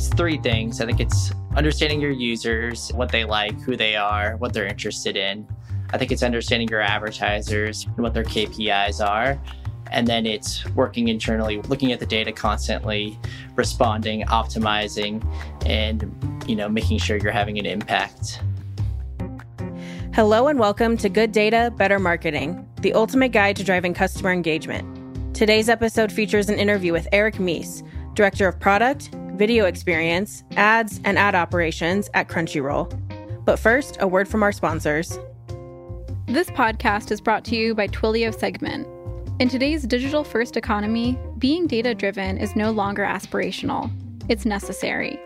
it's three things. I think it's understanding your users, what they like, who they are, what they're interested in. I think it's understanding your advertisers and what their KPIs are. And then it's working internally, looking at the data constantly, responding, optimizing, and you know, making sure you're having an impact. Hello and welcome to Good Data, Better Marketing, the ultimate guide to driving customer engagement. Today's episode features an interview with Eric Mies, Director of Product, Video Experience, Ads, and Ad Operations at Crunchyroll. But first, a word from our sponsors. This podcast is brought to you by Twilio Segment. In today's digital first economy, being data driven is no longer aspirational, it's necessary.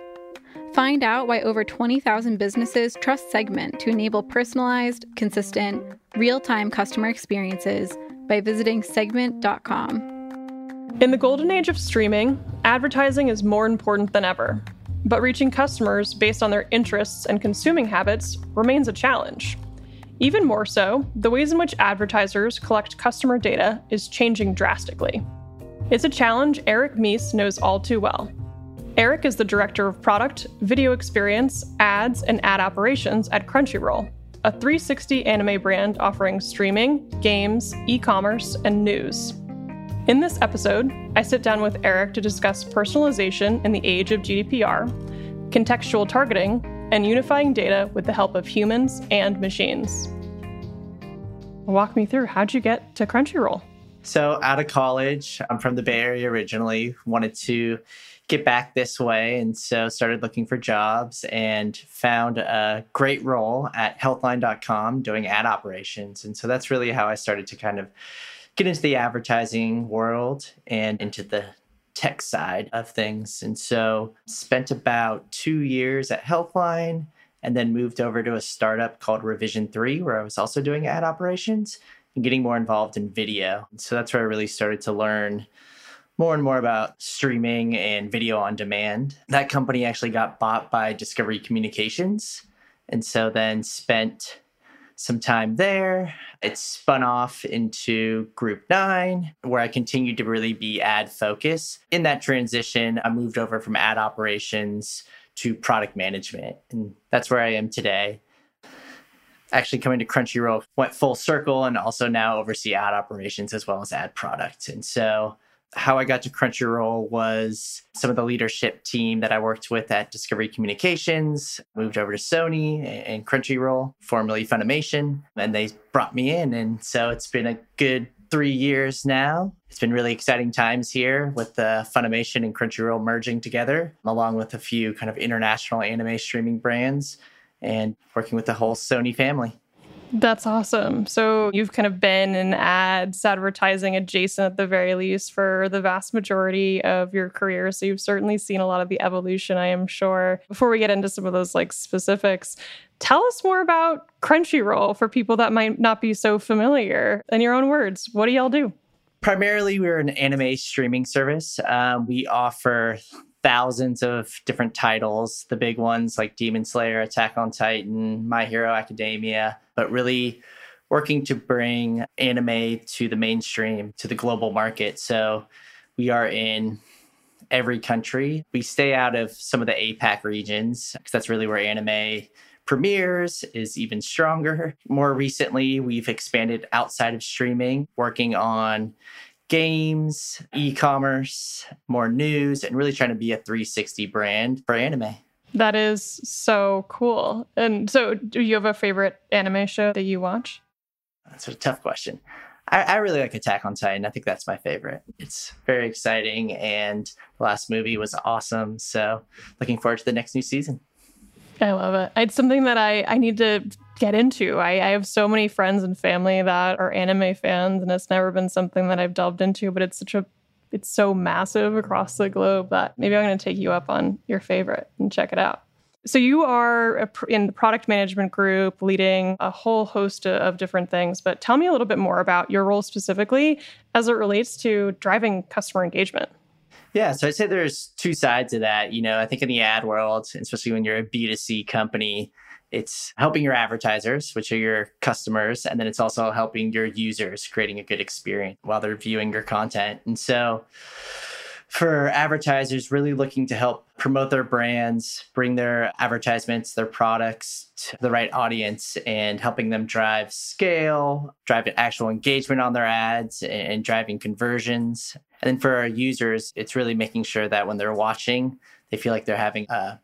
Find out why over 20,000 businesses trust Segment to enable personalized, consistent, real time customer experiences by visiting segment.com. In the golden age of streaming, advertising is more important than ever. But reaching customers based on their interests and consuming habits remains a challenge. Even more so, the ways in which advertisers collect customer data is changing drastically. It's a challenge Eric Mies knows all too well. Eric is the director of product, video experience, ads, and ad operations at Crunchyroll, a 360 anime brand offering streaming, games, e commerce, and news. In this episode, I sit down with Eric to discuss personalization in the age of GDPR, contextual targeting, and unifying data with the help of humans and machines. Walk me through how'd you get to Crunchyroll? So, out of college, I'm from the Bay Area originally, wanted to get back this way. And so started looking for jobs and found a great role at healthline.com doing ad operations. And so that's really how I started to kind of get into the advertising world and into the tech side of things. And so spent about two years at Healthline and then moved over to a startup called Revision 3, where I was also doing ad operations and getting more involved in video. So that's where I really started to learn more and more about streaming and video on demand. That company actually got bought by Discovery Communications. And so then spent some time there. It spun off into Group Nine, where I continued to really be ad focused. In that transition, I moved over from ad operations to product management. And that's where I am today. Actually, coming to Crunchyroll went full circle and also now oversee ad operations as well as ad product. And so how I got to Crunchyroll was some of the leadership team that I worked with at Discovery Communications moved over to Sony and Crunchyroll, formerly Funimation, and they brought me in. And so it's been a good three years now. It's been really exciting times here with the Funimation and Crunchyroll merging together, along with a few kind of international anime streaming brands and working with the whole Sony family. That's awesome. So you've kind of been in ads, advertising adjacent at the very least for the vast majority of your career. So you've certainly seen a lot of the evolution, I am sure. Before we get into some of those like specifics, tell us more about Crunchyroll for people that might not be so familiar. In your own words, what do y'all do? Primarily, we're an anime streaming service. Um, we offer thousands of different titles, the big ones like Demon Slayer, Attack on Titan, My Hero Academia, but really working to bring anime to the mainstream, to the global market. So we are in every country. We stay out of some of the APAC regions because that's really where anime premieres is even stronger. More recently, we've expanded outside of streaming, working on games, e commerce, more news, and really trying to be a 360 brand for anime. That is so cool. And so, do you have a favorite anime show that you watch? That's a tough question. I, I, really like Attack on Titan. I think that's my favorite. It's very exciting, and the last movie was awesome. So, looking forward to the next new season. I love it. It's something that I, I need to get into. I, I have so many friends and family that are anime fans, and it's never been something that I've delved into, but it's such a it's so massive across the globe that maybe I'm going to take you up on your favorite and check it out. So you are in the product management group leading a whole host of different things, but tell me a little bit more about your role specifically as it relates to driving customer engagement. Yeah, so I'd say there's two sides to that. You know, I think in the ad world, especially when you're a B2C company, it's helping your advertisers, which are your customers, and then it's also helping your users creating a good experience while they're viewing your content. And so for advertisers really looking to help promote their brands, bring their advertisements, their products to the right audience, and helping them drive scale, drive actual engagement on their ads, and driving conversions. And then for our users, it's really making sure that when they're watching, they feel like they're having a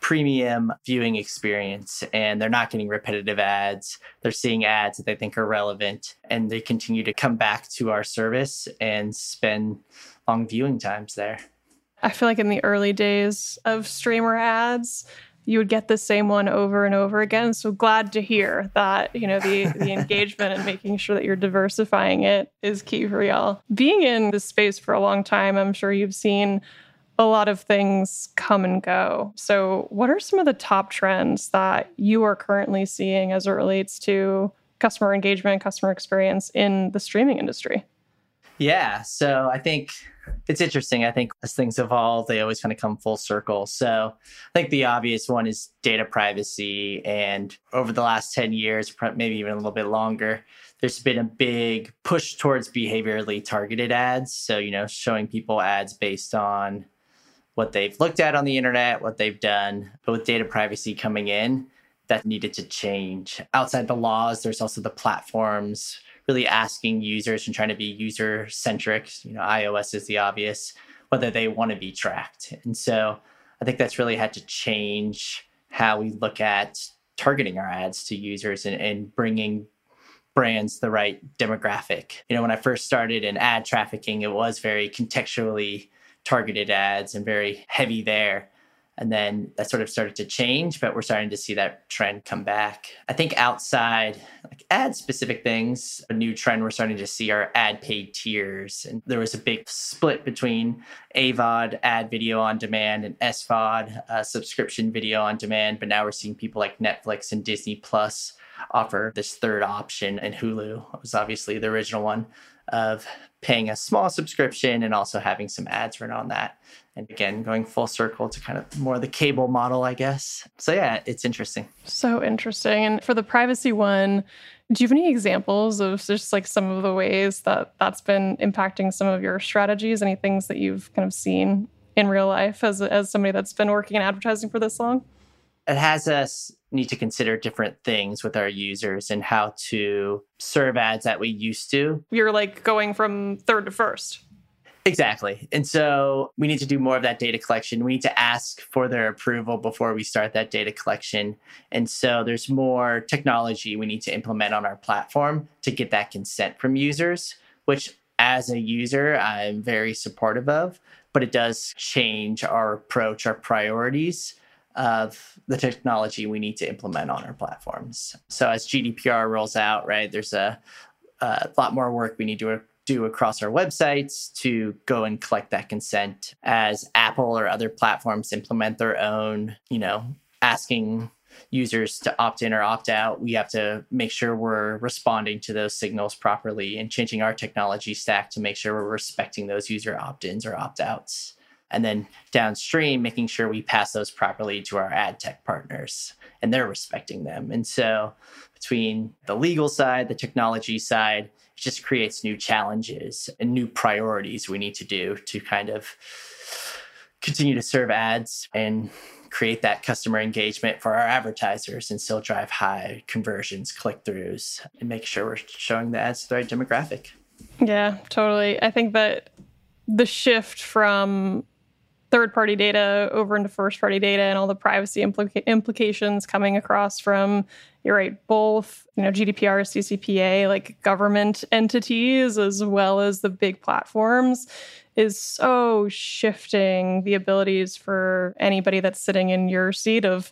premium viewing experience and they're not getting repetitive ads. They're seeing ads that they think are relevant and they continue to come back to our service and spend long viewing times there. I feel like in the early days of streamer ads, you would get the same one over and over again. So glad to hear that, you know, the the engagement and making sure that you're diversifying it is key for y'all. Being in this space for a long time, I'm sure you've seen a lot of things come and go. So, what are some of the top trends that you are currently seeing as it relates to customer engagement, customer experience in the streaming industry? Yeah. So I think it's interesting. I think as things evolve, they always kind of come full circle. So I think the obvious one is data privacy. And over the last 10 years, maybe even a little bit longer, there's been a big push towards behaviorally targeted ads. So, you know, showing people ads based on what they've looked at on the internet, what they've done. But with data privacy coming in, that needed to change. Outside the laws, there's also the platforms really asking users and trying to be user centric. You know, iOS is the obvious, whether they want to be tracked. And so I think that's really had to change how we look at targeting our ads to users and, and bringing brands the right demographic. You know, when I first started in ad trafficking, it was very contextually targeted ads and very heavy there. And then that sort of started to change, but we're starting to see that trend come back. I think outside like ad specific things, a new trend we're starting to see are ad paid tiers. And there was a big split between AVOD, ad video on demand, and SVOD, uh, subscription video on demand. But now we're seeing people like Netflix and Disney Plus offer this third option, and Hulu was obviously the original one of paying a small subscription and also having some ads run on that. And again, going full circle to kind of more the cable model, I guess. So, yeah, it's interesting. So interesting. And for the privacy one, do you have any examples of just like some of the ways that that's been impacting some of your strategies? Any things that you've kind of seen in real life as, as somebody that's been working in advertising for this long? It has us need to consider different things with our users and how to serve ads that we used to. You're like going from third to first. Exactly. And so we need to do more of that data collection. We need to ask for their approval before we start that data collection. And so there's more technology we need to implement on our platform to get that consent from users, which as a user, I'm very supportive of, but it does change our approach, our priorities of the technology we need to implement on our platforms. So as GDPR rolls out, right, there's a, a lot more work we need to do across our websites to go and collect that consent as Apple or other platforms implement their own, you know, asking users to opt in or opt out, we have to make sure we're responding to those signals properly and changing our technology stack to make sure we're respecting those user opt ins or opt outs and then downstream making sure we pass those properly to our ad tech partners and they're respecting them. And so between the legal side the technology side it just creates new challenges and new priorities we need to do to kind of continue to serve ads and create that customer engagement for our advertisers and still drive high conversions click-throughs and make sure we're showing the ads to the right demographic. Yeah totally. I think that the shift from third party data over into first party data and all the privacy implica- implications coming across from you're right both you know gdpr ccpa like government entities as well as the big platforms is so shifting the abilities for anybody that's sitting in your seat of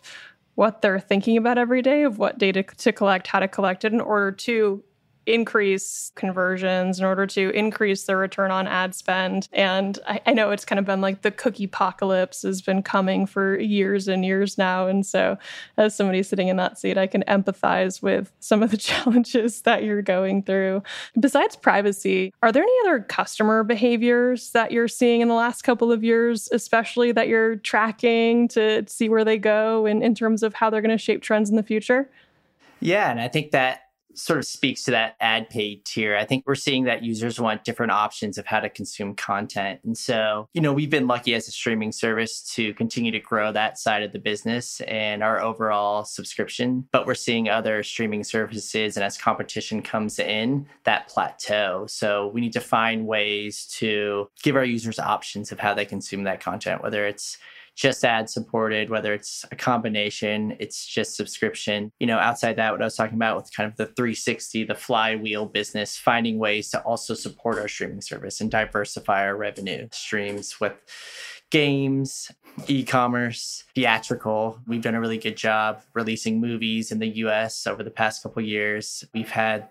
what they're thinking about every day of what data to collect how to collect it in order to increase conversions in order to increase the return on ad spend. And I, I, know it's kind of been like the cookie apocalypse has been coming for years and years now. And so, as somebody sitting in that seat, I can empathize with some of the challenges that you're going through. Besides privacy, are there any other customer behaviors that you're seeing in the last couple of years, especially that you're tracking to see where they go in, in terms of how they're going to shape trends in the future? Yeah, and I think that sort of speaks to that ad paid tier. I think we're seeing that users want different options of how to consume content. And so, you know, we've been lucky as a streaming service to continue to grow that side of the business and our overall subscription. But we're seeing other streaming services, and as competition comes in, that plateau. So we need to find ways to give our users options of how they consume that content, whether it's just ad supported, whether it's a combination, it's just subscription. You know, outside that, what I was talking about with kind of the 360, the flywheel business, finding ways to also support our streaming service and diversify our revenue streams with games, e commerce, theatrical. We've done a really good job releasing movies in the US over the past couple years. We've had,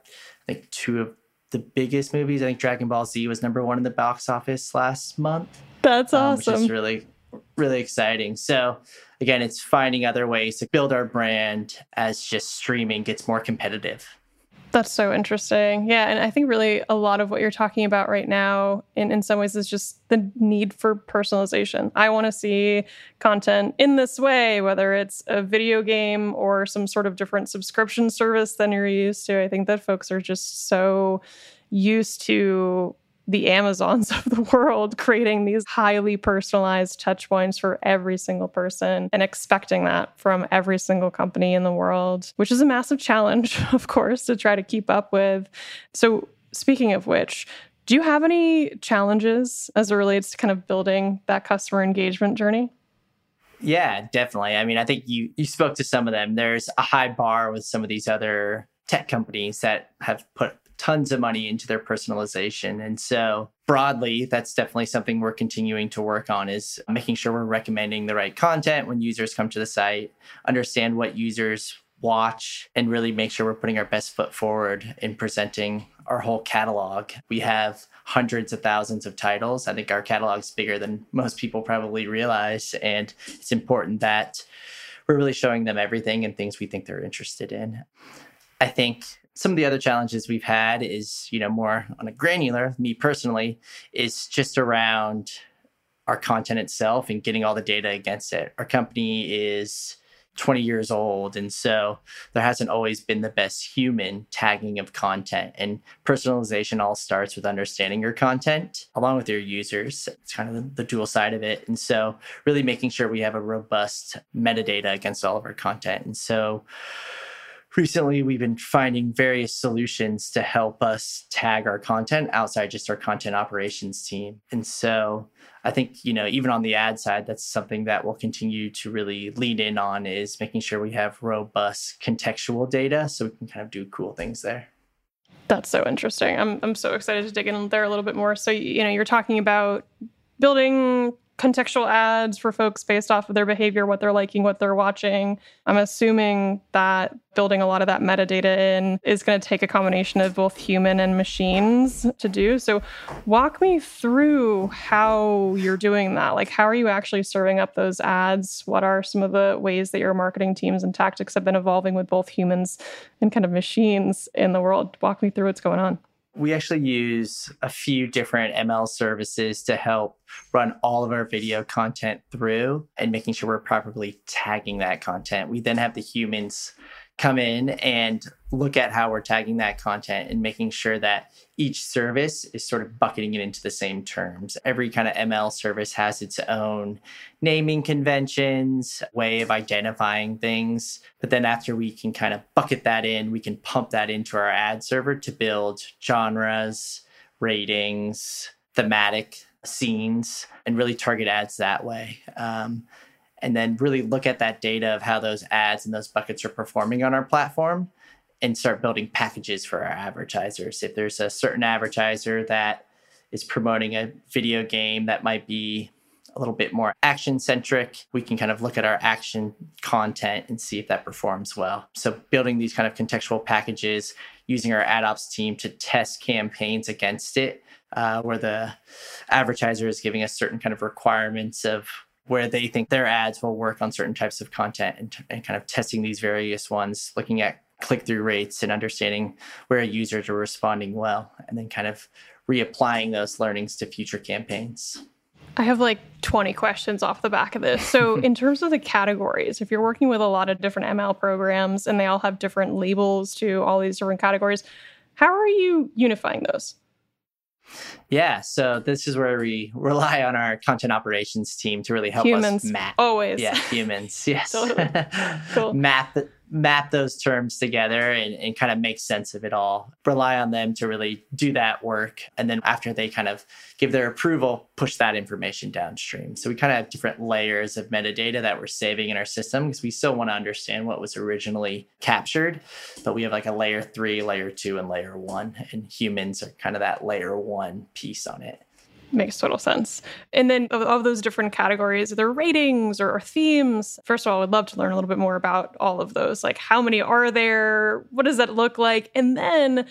I think, two of the biggest movies. I think Dragon Ball Z was number one in the box office last month. That's awesome. Um, which is really really exciting. So again, it's finding other ways to build our brand as just streaming gets more competitive. That's so interesting. Yeah. And I think really a lot of what you're talking about right now, in, in some ways, is just the need for personalization. I want to see content in this way, whether it's a video game or some sort of different subscription service than you're used to. I think that folks are just so used to the Amazons of the world creating these highly personalized touch points for every single person and expecting that from every single company in the world, which is a massive challenge, of course, to try to keep up with. So, speaking of which, do you have any challenges as it relates to kind of building that customer engagement journey? Yeah, definitely. I mean, I think you you spoke to some of them. There's a high bar with some of these other tech companies that have put tons of money into their personalization. And so broadly, that's definitely something we're continuing to work on is making sure we're recommending the right content when users come to the site, understand what users watch and really make sure we're putting our best foot forward in presenting our whole catalog. We have hundreds of thousands of titles. I think our catalog's bigger than most people probably realize. And it's important that we're really showing them everything and things we think they're interested in. I think some of the other challenges we've had is, you know, more on a granular, me personally, is just around our content itself and getting all the data against it. Our company is 20 years old. And so there hasn't always been the best human tagging of content. And personalization all starts with understanding your content along with your users. It's kind of the, dual side of it. And so, really making sure we have a robust metadata against all of our content. And so, recently we've been finding various solutions to help us tag our content outside just our content operations team. And so I think, you know, even on the ad side, that's something that we'll continue to really lean in on is making sure we have robust contextual data so we can kind of do cool things there. That's so interesting. I'm I'm so excited to dig in there a little bit more. So you know, you're talking about building contextual ads for folks based off of their behavior, what they're liking, what they're watching. I'm assuming that building a lot of that metadata in is going to take a combination of both human and machines to do. So, walk me through how you're doing that. Like, how are you actually serving up those ads? What are some of the ways that your marketing teams and tactics have been evolving with both humans and kind of machines in the world? Walk me through what's going on. We actually use a few different ML services to help run all of our video content through and making sure we're properly tagging that content. We then have the humans come in and look at how we're tagging that content and making sure that each service is sort of bucketing it into the same terms. Every kind of ML service has its own naming conventions, way of identifying things. But then after we can kind of bucket that in, we can pump that into our ad server to build genres, ratings, thematic scenes, and really target ads that way. Um, and then really look at that data of how those ads and those buckets are performing on our platform and start building packages for our advertisers. If there's a certain advertiser that is promoting a video game that might be a little bit more action centric, we can kind of look at our action content and see if that performs well. So, building these kind of contextual packages, using our ad ops team to test campaigns against it, uh, where the advertiser is giving us certain kind of requirements of where they think their ads will work on certain types of content and, and kind of testing these various ones, looking at click through rates and understanding where users are responding well, and then kind of reapplying those learnings to future campaigns. I have like 20 questions off the back of this. So, in terms of the categories, if you're working with a lot of different ML programs and they all have different labels to all these different categories, how are you unifying those? Yeah, so this is where we rely on our content operations team to really help humans, us map. Always. Yeah, humans. Yes. totally. Cool. map map those terms together and, and kind of make sense of it all. Rely on them to really do that work. And then after they kind of give their approval, push that information downstream. So we kind of have different layers of metadata that we're saving in our system because we still want to understand what was originally captured. But we have like a layer three, layer two, and layer one. And humans are kind of that layer one piece on it. Makes total sense. And then of, of those different categories, are there ratings or, or themes? First of all, I would love to learn a little bit more about all of those. Like how many are there? What does that look like? And then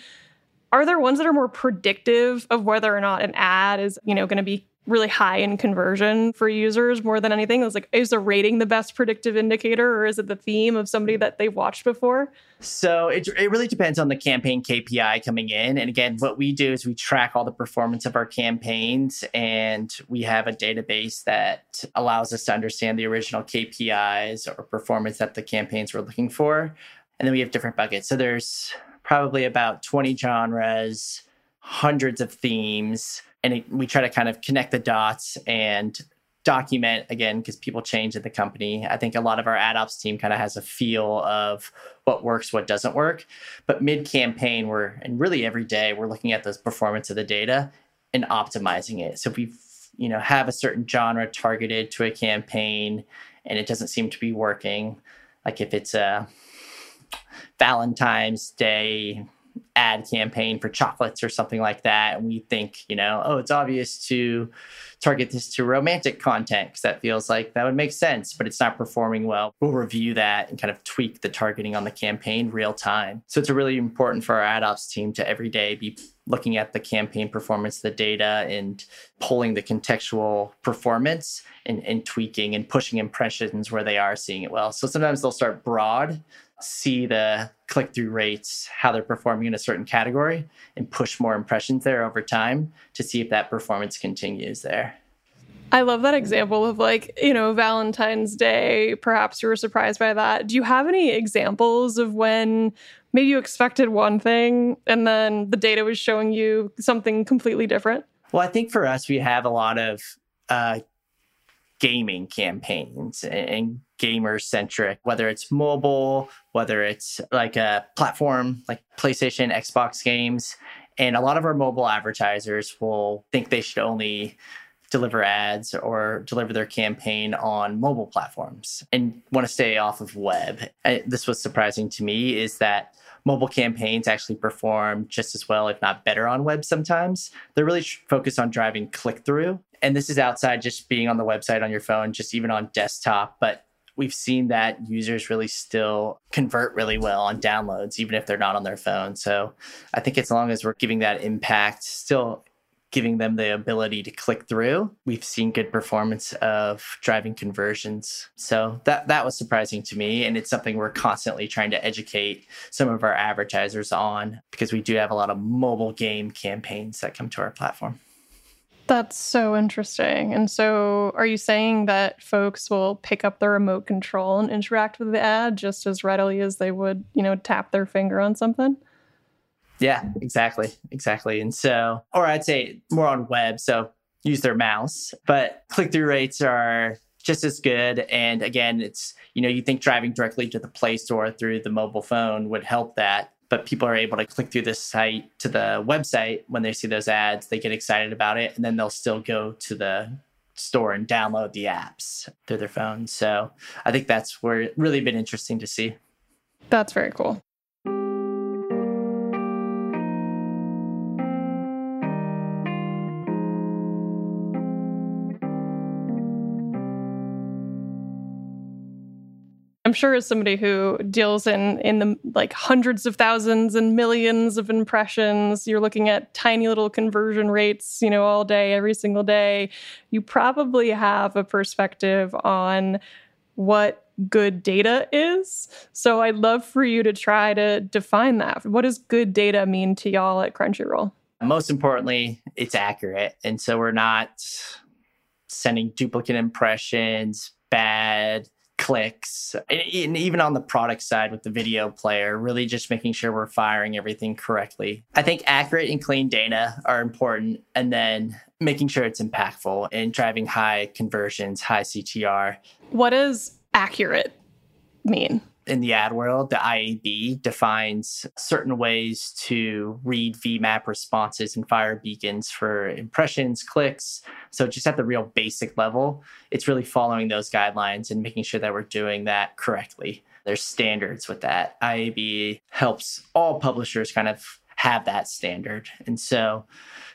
are there ones that are more predictive of whether or not an ad is, you know, going to be really high in conversion for users more than anything? It's like, is the rating the best predictive indicator or is it the theme of somebody that they've watched before? So it, it really depends on the campaign KPI coming in. And again, what we do is we track all the performance of our campaigns and we have a database that allows us to understand the original KPIs or performance that the campaigns were looking for. And then we have different buckets. So there's probably about 20 genres, hundreds of themes and it, we try to kind of connect the dots and document again because people change at the company. I think a lot of our ad ops team kind of has a feel of what works, what doesn't work. But mid campaign, we're and really every day we're looking at those performance of the data and optimizing it. So if we you know have a certain genre targeted to a campaign and it doesn't seem to be working, like if it's a Valentine's Day ad campaign for chocolates or something like that and we think you know oh it's obvious to target this to romantic content because that feels like that would make sense but it's not performing well. We'll review that and kind of tweak the targeting on the campaign real time. So it's really important for our ad ops team to every day be looking at the campaign performance the data and pulling the contextual performance and, and tweaking and pushing impressions where they are seeing it well. So sometimes they'll start broad see the click through rates, how they're performing in a certain category, and push more impressions there over time to see if that performance continues there. I love that example of like, you know, Valentine's Day. Perhaps you were surprised by that. Do you have any examples of when maybe you expected one thing and then the data was showing you something completely different? Well, I think for us, we have a lot of uh, gaming campaigns and gamer centric, whether it's mobile, whether it's like a platform like PlayStation, Xbox games. And a lot of our mobile advertisers will think they should only deliver ads or deliver their campaign on mobile platforms and want to stay off of web. this was surprising to me is that mobile campaigns actually perform just as well, if not better, on web sometimes. They're really focused on driving click through. And this is outside just being on the website on your phone, just even on desktop. But we've seen that users really still convert really well on downloads, even if they're not on their phone. So I think as long as we're giving that impact, still giving them the ability to click through. We've seen good performance of driving conversions. So that that was surprising to me and it's something we're constantly trying to educate some of our advertisers on because we do have a lot of mobile game campaigns that come to our platform. That's so interesting. And so, are you saying that folks will pick up the remote control and interact with the ad just as readily as they would, you know, tap their finger on something? Yeah, exactly. Exactly. And so, or I'd say more on web. So use their mouse, but click through rates are just as good. And again, it's, you know, you think driving directly to the Play Store through the mobile phone would help that. But people are able to click through the site to the website when they see those ads, they get excited about it, and then they'll still go to the store and download the apps through their phone. So I think that's where really been interesting to see. That's very cool. I'm sure as somebody who deals in in the like hundreds of thousands and millions of impressions, you're looking at tiny little conversion rates, you know, all day, every single day. You probably have a perspective on what good data is. So I'd love for you to try to define that. What does good data mean to y'all at Crunchyroll? Most importantly, it's accurate. And so we're not sending duplicate impressions, bad clicks, and even on the product side with the video player, really just making sure we're firing everything correctly. I think accurate and clean data are important, and then making sure it's impactful and driving high conversions, high CTR. What does accurate mean? in the ad world, the IAB defines certain ways to read VMAP responses and fire beacons for impressions, clicks. So, just at the real basic level, it's really following those guidelines and making sure that we're doing that correctly. There's standards with that. IAB helps all publishers kind of have that standard. And so,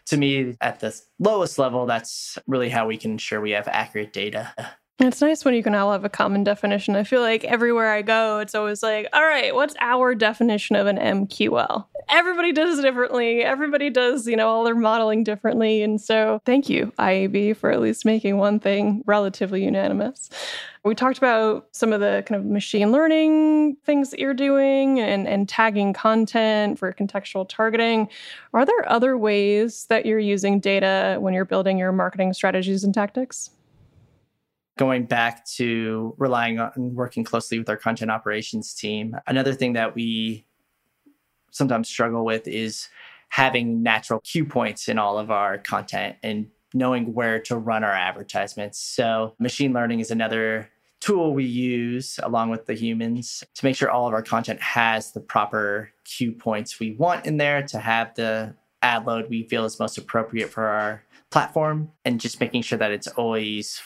to me, at the lowest level, that's really how we can ensure we have accurate data. It's nice when you can all have a common definition. I feel like everywhere I go, it's always like, all right, what's our definition of an MQL? Everybody does it differently. Everybody does, you know, all their modeling differently. And so thank you, IAB, for at least making one thing relatively unanimous. We talked about some of the kind of machine learning things that you're doing and, and tagging content for contextual targeting. Are there other ways that you're using data when you're building your marketing strategies and tactics? Going back to relying on working closely with our content operations team, another thing that we sometimes struggle with is having natural cue points in all of our content and knowing where to run our advertisements. So, machine learning is another tool we use along with the humans to make sure all of our content has the proper cue points we want in there to have the ad load we feel is most appropriate for our platform and just making sure that it's always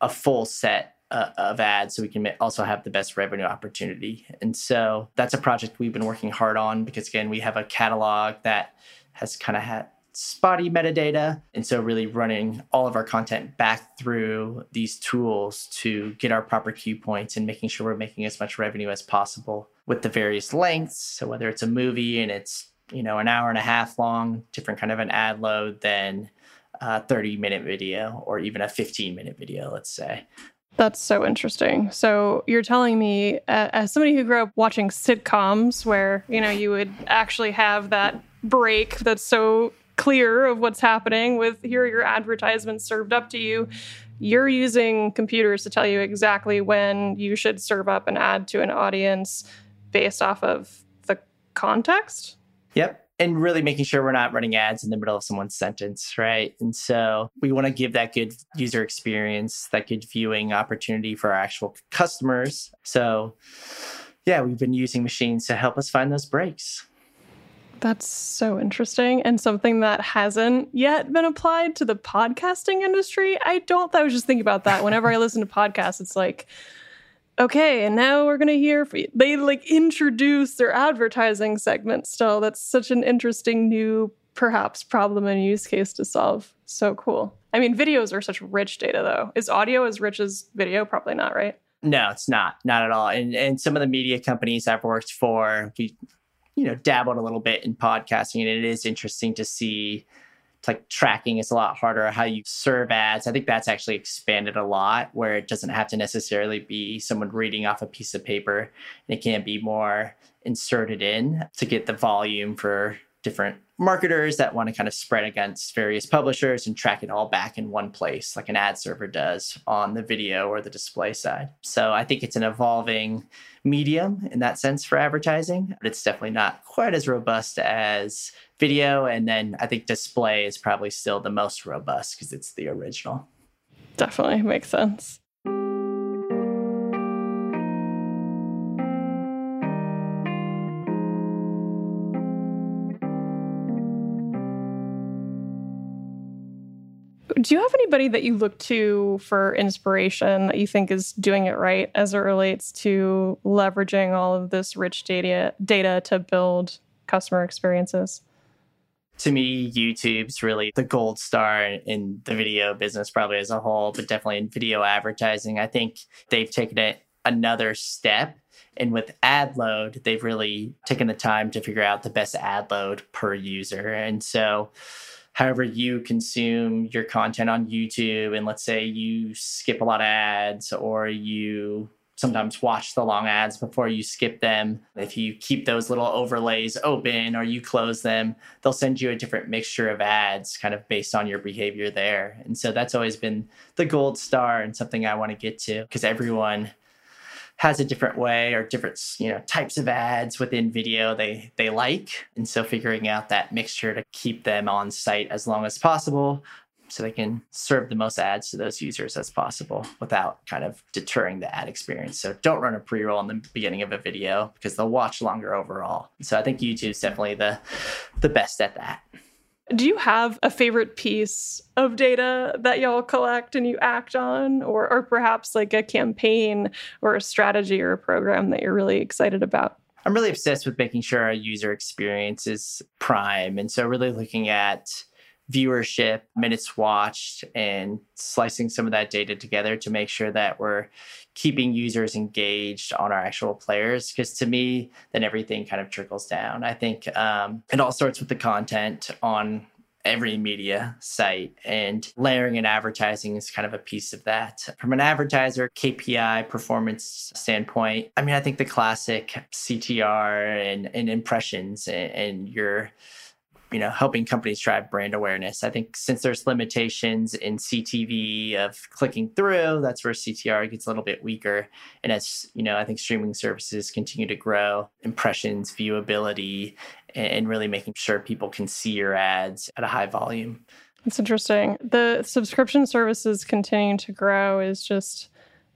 a full set uh, of ads so we can also have the best revenue opportunity. And so that's a project we've been working hard on because, again, we have a catalog that has kind of had spotty metadata. And so, really running all of our content back through these tools to get our proper cue points and making sure we're making as much revenue as possible with the various lengths. So, whether it's a movie and it's you know an hour and a half long different kind of an ad load than a 30 minute video or even a 15 minute video, let's say. That's so interesting. So you're telling me, uh, as somebody who grew up watching sitcoms, where you know you would actually have that break that's so clear of what's happening with here are your advertisements served up to you. You're using computers to tell you exactly when you should serve up an ad to an audience based off of the context. Yep and really making sure we're not running ads in the middle of someone's sentence, right? And so we want to give that good user experience, that good viewing opportunity for our actual customers. So, yeah, we've been using machines to help us find those breaks. That's so interesting and something that hasn't yet been applied to the podcasting industry. I don't, I was just thinking about that. Whenever I listen to podcasts, it's like, okay, and now we're gonna hear. They like introduce their advertising segment. Still, that's such an interesting new, perhaps problem and use case to solve. So cool. I mean, videos are such rich data, though. Is audio as rich as video? Probably not, right? No, it's not. Not at all. And and some of the media companies I've worked for, we, you know, dabbled a little bit in podcasting, and it is interesting to see like tracking is a lot harder how you serve ads. I think that's actually expanded a lot where it doesn't have to necessarily be someone reading off a piece of paper. It can be more inserted in to get the volume for different marketers that want to kind of spread against various publishers and track it all back in one place, like an ad server does on the video or the display side. So I think it's an evolving medium in that sense for advertising, but it's definitely not quite as robust as video. And then I think display is probably still the most robust because it's the original. Definitely makes sense. Do you have anybody that you look to for inspiration that you think is doing it right as it relates to leveraging all of this rich data data to build customer experiences? To me, YouTube's really the gold star in the video business, probably as a whole, but definitely in video advertising. I think they've taken it another step. And with ad load, they've really taken the time to figure out the best ad load per user. And so however you consume your content on YouTube. And let's say you skip a lot of ads or you sometimes watch the long ads before you skip them. If you keep those little overlays open or you close them, they'll send you a different mixture of ads kind of based on your behavior there. And so that's always been the gold star and something I want to get to because everyone has a different way or different you know types of ads within video they they like and so figuring out that mixture to keep them on site as long as possible so they can serve the most ads to those users as possible without kind of deterring the ad experience. So don't run a pre-roll in the beginning of a video because they'll watch longer overall. So I think YouTube's definitely the the best at that. Do you have a favorite piece of data that y'all collect and you act on or or perhaps like a campaign or a strategy or a program that you're really excited about? I'm really obsessed with making sure our user experience is prime and so really looking at viewership, minutes watched, and slicing some of that data together to make sure that we're keeping users engaged on our actual players. Because to me, then everything kind of trickles down. I think um, it all starts with the content on every media site and layering and advertising is kind of a piece of that from an advertiser kpi performance standpoint i mean i think the classic ctr and, and impressions and, and your you know helping companies drive brand awareness. I think since there's limitations in ctv of clicking through that's where ctr gets a little bit weaker. And as you know i think streaming services continue to grow impressions viewability and really making sure people can see your ads at a high volume. It's interesting. The subscription services continuing to grow is just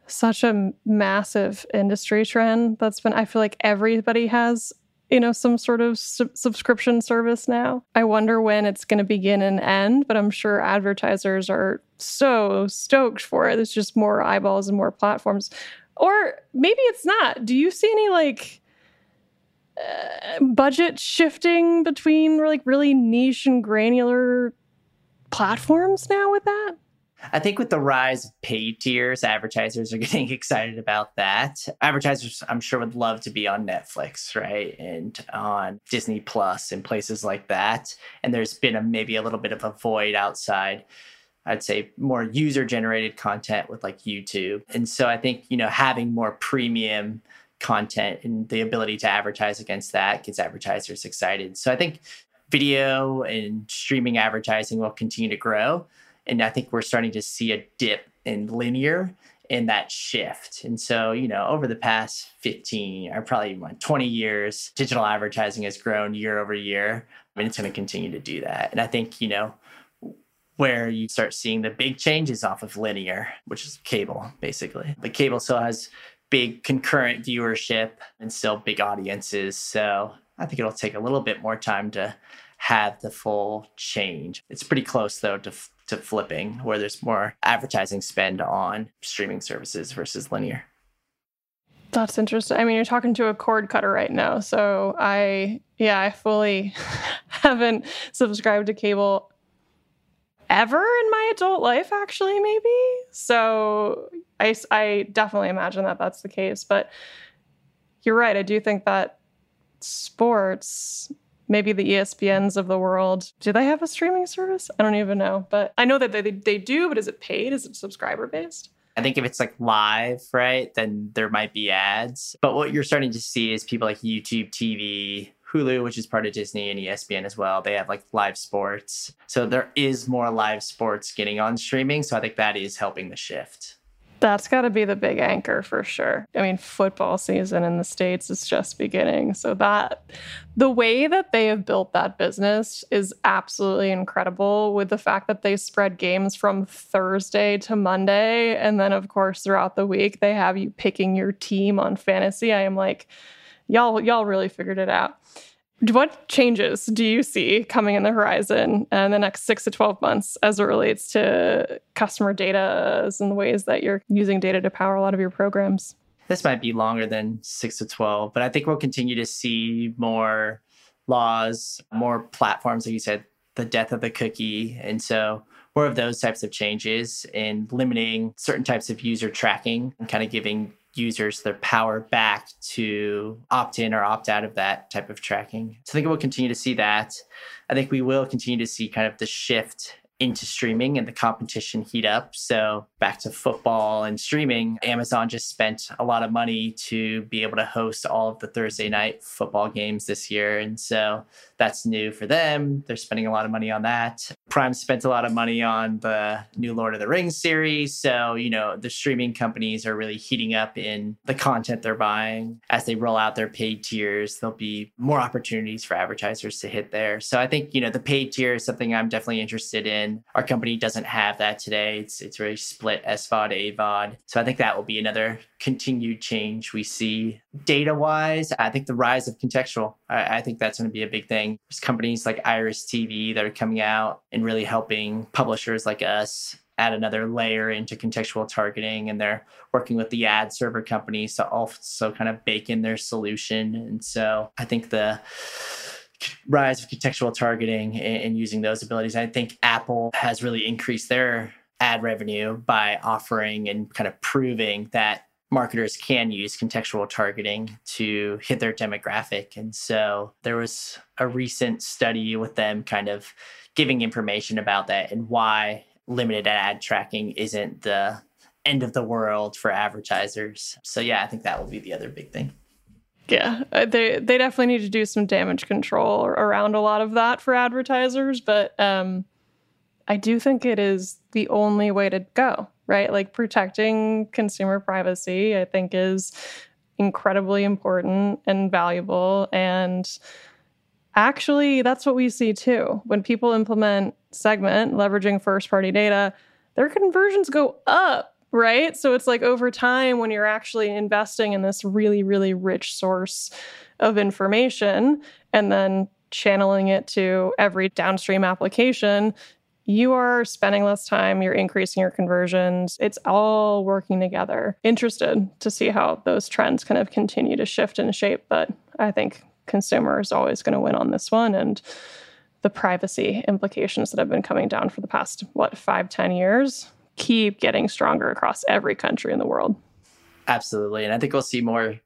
such a massive industry trend that's been i feel like everybody has you know, some sort of su- subscription service now. I wonder when it's going to begin and end, but I'm sure advertisers are so stoked for it. There's just more eyeballs and more platforms. Or maybe it's not. Do you see any like uh, budget shifting between like really niche and granular platforms now with that? I think with the rise of paid tiers, advertisers are getting excited about that. Advertisers, I'm sure, would love to be on Netflix, right? And on Disney Plus and places like that. And there's been a, maybe a little bit of a void outside. I'd say more user generated content with like YouTube. And so I think, you know, having more premium content and the ability to advertise against that gets advertisers excited. So I think video and streaming advertising will continue to grow. And I think we're starting to see a dip in linear in that shift. And so, you know, over the past 15 or probably 20 years, digital advertising has grown year over year. and it's going to continue to do that. And I think, you know, where you start seeing the big changes off of linear, which is cable, basically. But cable still has big concurrent viewership and still big audiences. So I think it'll take a little bit more time to have the full change. It's pretty close though to to flipping where there's more advertising spend on streaming services versus linear. That's interesting. I mean, you're talking to a cord cutter right now. So I, yeah, I fully haven't subscribed to cable ever in my adult life, actually, maybe. So I, I definitely imagine that that's the case. But you're right. I do think that sports maybe the ESPNs of the world. Do they have a streaming service? I don't even know, but I know that they, they do, but is it paid? Is it subscriber based? I think if it's like live, right, then there might be ads. But what you're starting to see is people like YouTube TV, Hulu, which is part of Disney and ESPN as well. They have like live sports. So there is more live sports getting on streaming. So I think that is helping the shift. That's got to be the big anchor for sure. I mean, football season in the States is just beginning. So, that the way that they have built that business is absolutely incredible with the fact that they spread games from Thursday to Monday. And then, of course, throughout the week, they have you picking your team on fantasy. I am like, y'all, y'all really figured it out what changes do you see coming in the horizon in the next six to 12 months as it relates to customer data and the ways that you're using data to power a lot of your programs? This might be longer than six to 12, but I think we'll continue to see more laws, more platforms, like you said, the death of the cookie. And so more of those types of changes in limiting certain types of user tracking and kind of giving users their power back to opt in or opt out of that type of tracking. So I think we'll continue to see that. I think we will continue to see kind of the shift into streaming and the competition heat up. So, back to football and streaming, Amazon just spent a lot of money to be able to host all of the Thursday night football games this year. And so, that's new for them. They're spending a lot of money on that. Prime spent a lot of money on the new Lord of the Rings series. So, you know, the streaming companies are really heating up in the content they're buying. As they roll out their paid tiers, there'll be more opportunities for advertisers to hit there. So, I think, you know, the paid tier is something I'm definitely interested in our company doesn't have that today. It's it's very split SVOD, AVOD. So I think that will be another continued change we see. Data wise, I think the rise of contextual, I, I think that's going to be a big thing. There's companies like Iris TV that are coming out and really helping publishers like us add another layer into contextual targeting and they're working with the ad server companies to also kind of bake in their solution and so i think the rise of contextual targeting and, and using those abilities. I think Apple has really increased their ad revenue by offering and kind of proving that marketers can use contextual targeting to hit their demographic. And so there was a recent study with them kind of giving information about that and why limited ad tracking isn't the end of the world for advertisers. So yeah, I think that will be the other big thing. Yeah, uh, they they definitely need to do some damage control around a lot of that for advertisers, but um, I do think it is the only way to go, right? Like protecting consumer privacy, I think is incredibly important and valuable and actually that's what we see too. When people implement segment leveraging first party data, their conversions go up right? So it's like over time, when you're actually investing in this really, really rich source of information and then channeling it to every downstream application, you are spending less time, you're increasing your conversions. It's all working together. Interested to see how those trends kind of continue to shift and shape, but I think consumer is always going to win on this one. And the privacy implications that have been coming down for the past, what, five, ten years keep getting stronger across every country in the world. Absolutely. And I think we'll see more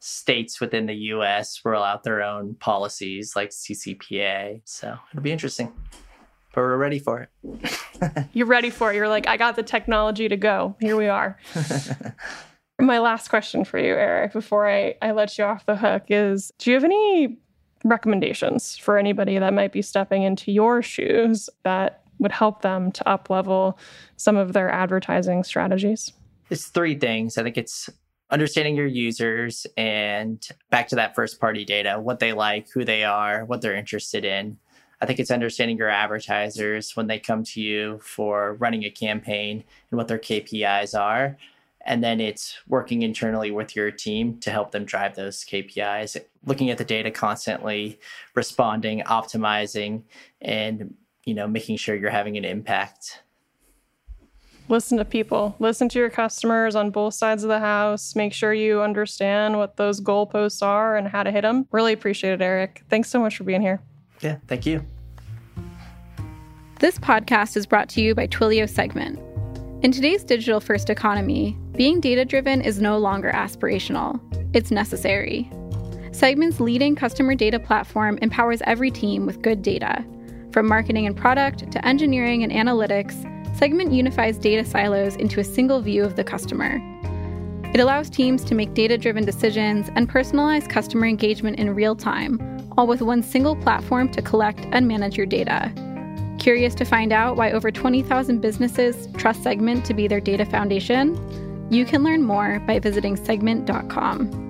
states within the US roll out their own policies like CCPA. So it'll be interesting. But we're ready for it. You're ready for it. You're like, I got the technology to go. Here we are. My last question for you, Eric, before I, I let you off the hook is do you have any recommendations for anybody that might be stepping into your shoes that would help them to up level some of their advertising strategies? It's three things. I think it's understanding your users and back to that first party data, what they like, who they are, what they're interested in. I think it's understanding your advertisers when they come to you for running a campaign and what their KPIs are. And then it's working internally with your team to help them drive those KPIs, looking at the data constantly, responding, optimizing, and you know, making sure you're having an impact. Listen to people, listen to your customers on both sides of the house. Make sure you understand what those goalposts are and how to hit them. Really appreciate it, Eric. Thanks so much for being here. Yeah, thank you. This podcast is brought to you by Twilio Segment. In today's digital first economy, being data driven is no longer aspirational, it's necessary. Segment's leading customer data platform empowers every team with good data from marketing and product to engineering and analytics, Segment unifies data silos into a single view of the customer. It allows teams to make data driven decisions and personalize customer engagement in real time, all with one single platform to collect and manage your data. Curious to find out why over 20,000 businesses trust Segment to be their data foundation? You can learn more by visiting segment.com.